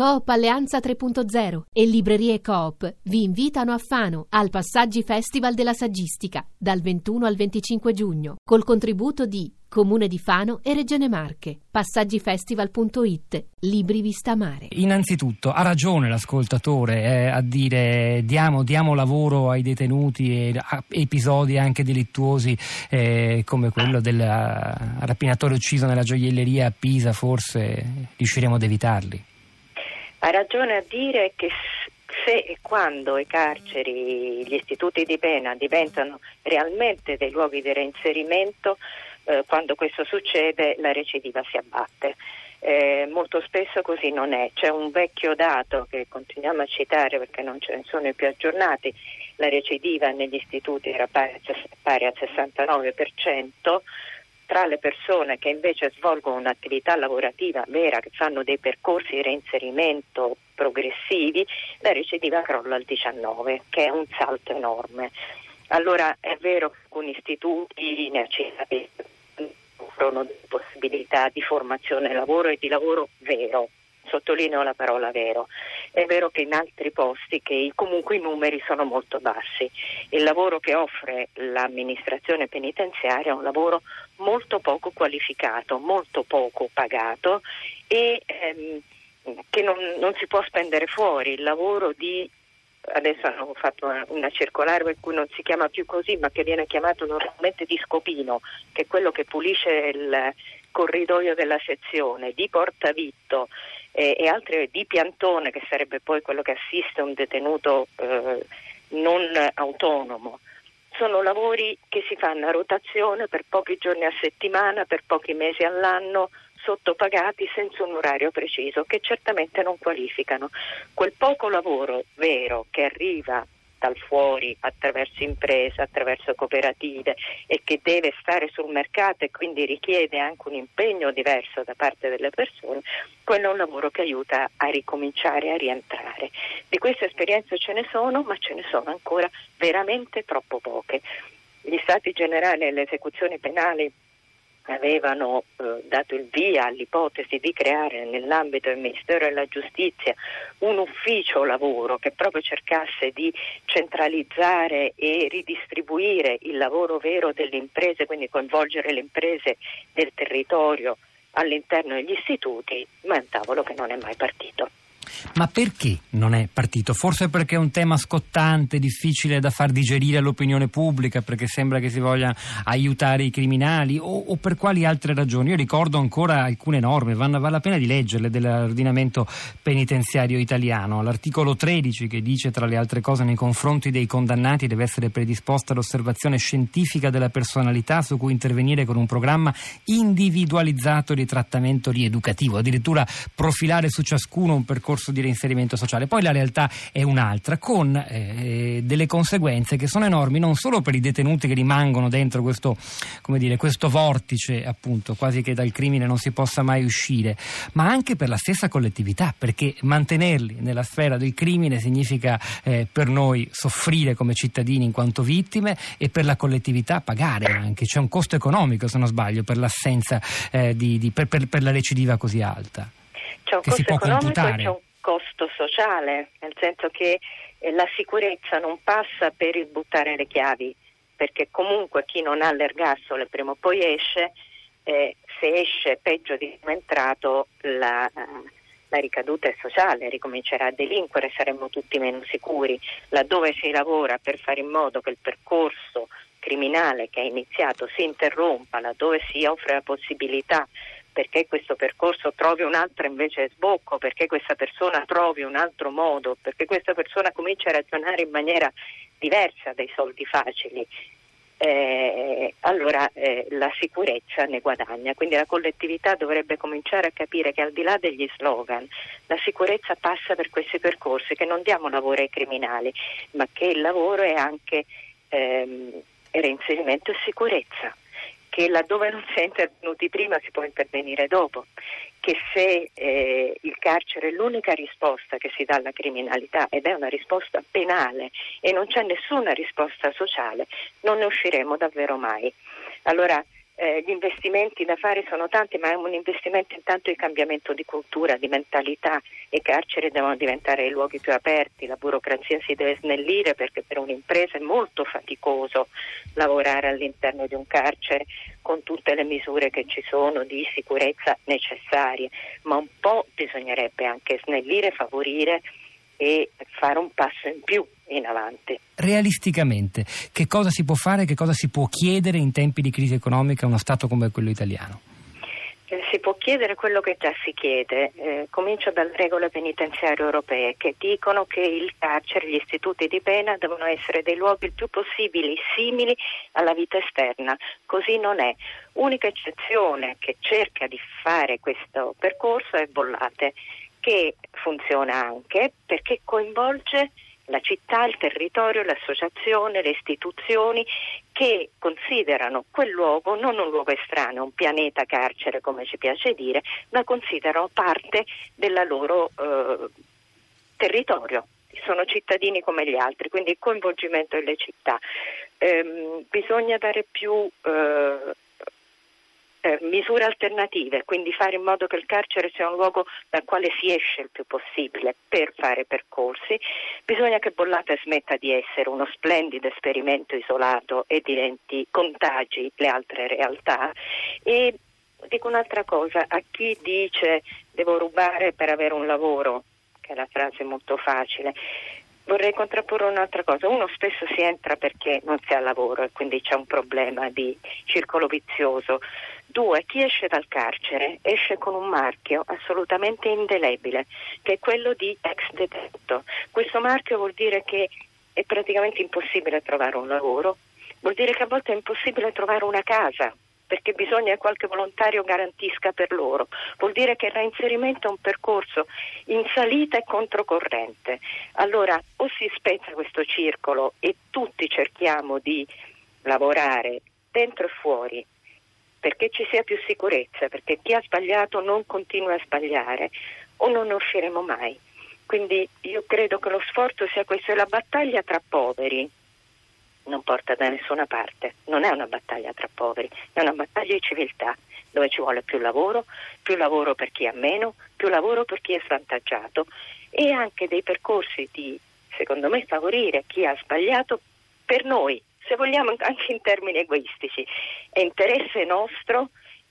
Coop Alleanza 3.0 e Librerie Coop vi invitano a Fano al Passaggi Festival della Saggistica dal 21 al 25 giugno col contributo di Comune di Fano e Regione Marche. Passaggifestival.it Libri Vista Mare. Innanzitutto ha ragione l'ascoltatore eh, a dire diamo, diamo, lavoro ai detenuti e a episodi anche delittuosi eh, come quello del rapinatore ucciso nella gioielleria a Pisa forse riusciremo ad evitarli. Ha ragione a dire che se e quando i carceri, gli istituti di pena diventano realmente dei luoghi di reinserimento, eh, quando questo succede la recidiva si abbatte. Eh, molto spesso così non è. C'è un vecchio dato che continuiamo a citare perché non ce ne sono più aggiornati, la recidiva negli istituti era pari, pari al 69%, tra le persone che invece svolgono un'attività lavorativa vera, che fanno dei percorsi di reinserimento progressivi, la recidiva crolla al 19, che è un salto enorme. Allora è vero che alcuni istituti ne offrono possibilità di formazione lavoro e di lavoro vero, sottolineo la parola vero. È vero che in altri posti che comunque i numeri sono molto bassi. Il lavoro che offre l'amministrazione penitenziaria è un lavoro molto poco qualificato, molto poco pagato e ehm, che non, non si può spendere fuori. Il lavoro di adesso hanno fatto una, una, circolare per cui non si chiama più così, ma che viene chiamato normalmente di scopino, che è quello che pulisce il corridoio della sezione, di portavitto eh, e altre di piantone, che sarebbe poi quello che assiste un detenuto eh, non autonomo. Sono lavori che si fanno a rotazione per pochi giorni a settimana, per pochi mesi all'anno, sottopagati senza un orario preciso, che certamente non qualificano. Quel poco lavoro vero che arriva dal fuori attraverso imprese, attraverso cooperative e che deve stare sul mercato e quindi richiede anche un impegno diverso da parte delle persone, quello è un lavoro che aiuta a ricominciare, a rientrare. Di queste esperienze ce ne sono, ma ce ne sono ancora veramente troppo poche. Gli stati generali e le esecuzioni penali avevano eh, dato il via all'ipotesi di creare nell'ambito del Ministero della Giustizia un ufficio lavoro che proprio cercasse di centralizzare e ridistribuire il lavoro vero delle imprese, quindi coinvolgere le imprese del territorio all'interno degli istituti, ma è un tavolo che non è mai partito. Ma perché non è partito? Forse perché è un tema scottante, difficile da far digerire all'opinione pubblica, perché sembra che si voglia aiutare i criminali o, o per quali altre ragioni? Io ricordo ancora alcune norme, vale la pena di leggerle dell'ordinamento penitenziario italiano. L'articolo 13 che dice tra le altre cose nei confronti dei condannati deve essere predisposta l'osservazione scientifica della personalità su cui intervenire con un programma individualizzato di trattamento rieducativo, addirittura profilare su ciascuno un percorso percorso di reinserimento sociale. Poi la realtà è un'altra, con eh, delle conseguenze che sono enormi non solo per i detenuti che rimangono dentro questo, dire, questo vortice, appunto, quasi che dal crimine non si possa mai uscire, ma anche per la stessa collettività, perché mantenerli nella sfera del crimine significa eh, per noi soffrire come cittadini in quanto vittime e per la collettività pagare anche. C'è un costo economico, se non sbaglio, per l'assenza eh, di, di, per, per, per la recidiva così alta c'è un costo economico e c'è un costo sociale, nel senso che eh, la sicurezza non passa per il buttare le chiavi, perché comunque chi non ha l'ergastolo prima o poi esce, eh, se esce peggio di come è entrato la, la ricaduta è sociale, ricomincerà a delinquere, saremmo tutti meno sicuri. Laddove si lavora per fare in modo che il percorso criminale che è iniziato si interrompa, laddove si offre la possibilità perché questo percorso trovi un altro invece sbocco, perché questa persona trovi un altro modo, perché questa persona comincia a ragionare in maniera diversa dai soldi facili. Eh, allora eh, la sicurezza ne guadagna, quindi la collettività dovrebbe cominciare a capire che al di là degli slogan la sicurezza passa per questi percorsi, che non diamo lavoro ai criminali, ma che il lavoro è anche ehm, reinserimento e sicurezza che laddove non si è intervenuti prima si può intervenire dopo, che se eh, il carcere è l'unica risposta che si dà alla criminalità ed è una risposta penale e non c'è nessuna risposta sociale, non ne usciremo davvero mai. Allora eh, gli investimenti da fare sono tanti, ma è un investimento intanto di cambiamento di cultura, di mentalità. I carceri devono diventare i luoghi più aperti, la burocrazia si deve snellire perché per un'impresa è molto faticoso lavorare all'interno di un carcere con tutte le misure che ci sono di sicurezza necessarie, ma un po' bisognerebbe anche snellire, favorire e fare un passo in più in avanti. Realisticamente, che cosa si può fare, che cosa si può chiedere in tempi di crisi economica a uno Stato come quello italiano? Eh, si può chiedere quello che già si chiede, eh, comincio dalle regole penitenziarie europee che dicono che il carcere, gli istituti di pena devono essere dei luoghi il più possibili simili alla vita esterna, così non è. Unica eccezione che cerca di fare questo percorso è Bollate che funziona anche perché coinvolge la città, il territorio, l'associazione, le istituzioni che considerano quel luogo non un luogo estraneo, un pianeta carcere come ci piace dire, ma considerano parte del loro eh, territorio. Sono cittadini come gli altri, quindi il coinvolgimento delle città. Eh, bisogna dare più eh, eh, misure alternative, quindi fare in modo che il carcere sia un luogo dal quale si esce il più possibile per fare percorsi. Bisogna che Bollata smetta di essere uno splendido esperimento isolato e diventi contagi le altre realtà. E dico un'altra cosa, a chi dice devo rubare per avere un lavoro, che è la frase molto facile, vorrei contrapporre un'altra cosa. Uno spesso si entra perché non si ha lavoro e quindi c'è un problema di circolo vizioso. Due, chi esce dal carcere esce con un marchio assolutamente indelebile, che è quello di ex detetto. Questo marchio vuol dire che è praticamente impossibile trovare un lavoro, vuol dire che a volte è impossibile trovare una casa perché bisogna che qualche volontario garantisca per loro. Vuol dire che il reinserimento è un percorso in salita e controcorrente. Allora o si spezza questo circolo e tutti cerchiamo di lavorare dentro e fuori perché ci sia più sicurezza, perché chi ha sbagliato non continua a sbagliare o non ne usciremo mai. Quindi io credo che lo sforzo sia questo e la battaglia tra poveri non porta da nessuna parte, non è una battaglia tra poveri, è una battaglia di civiltà dove ci vuole più lavoro, più lavoro per chi ha meno, più lavoro per chi è svantaggiato e anche dei percorsi di, secondo me, favorire chi ha sbagliato per noi, se vogliamo anche in termini egoistici. È interesse nostro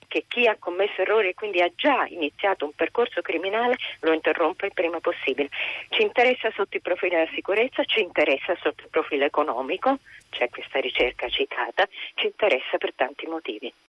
che chi ha commesso errori e quindi ha già iniziato un percorso criminale lo interrompa il prima possibile. Ci interessa sotto il profilo della sicurezza, ci interessa sotto il profilo economico, c'è questa ricerca citata, ci interessa per tanti motivi.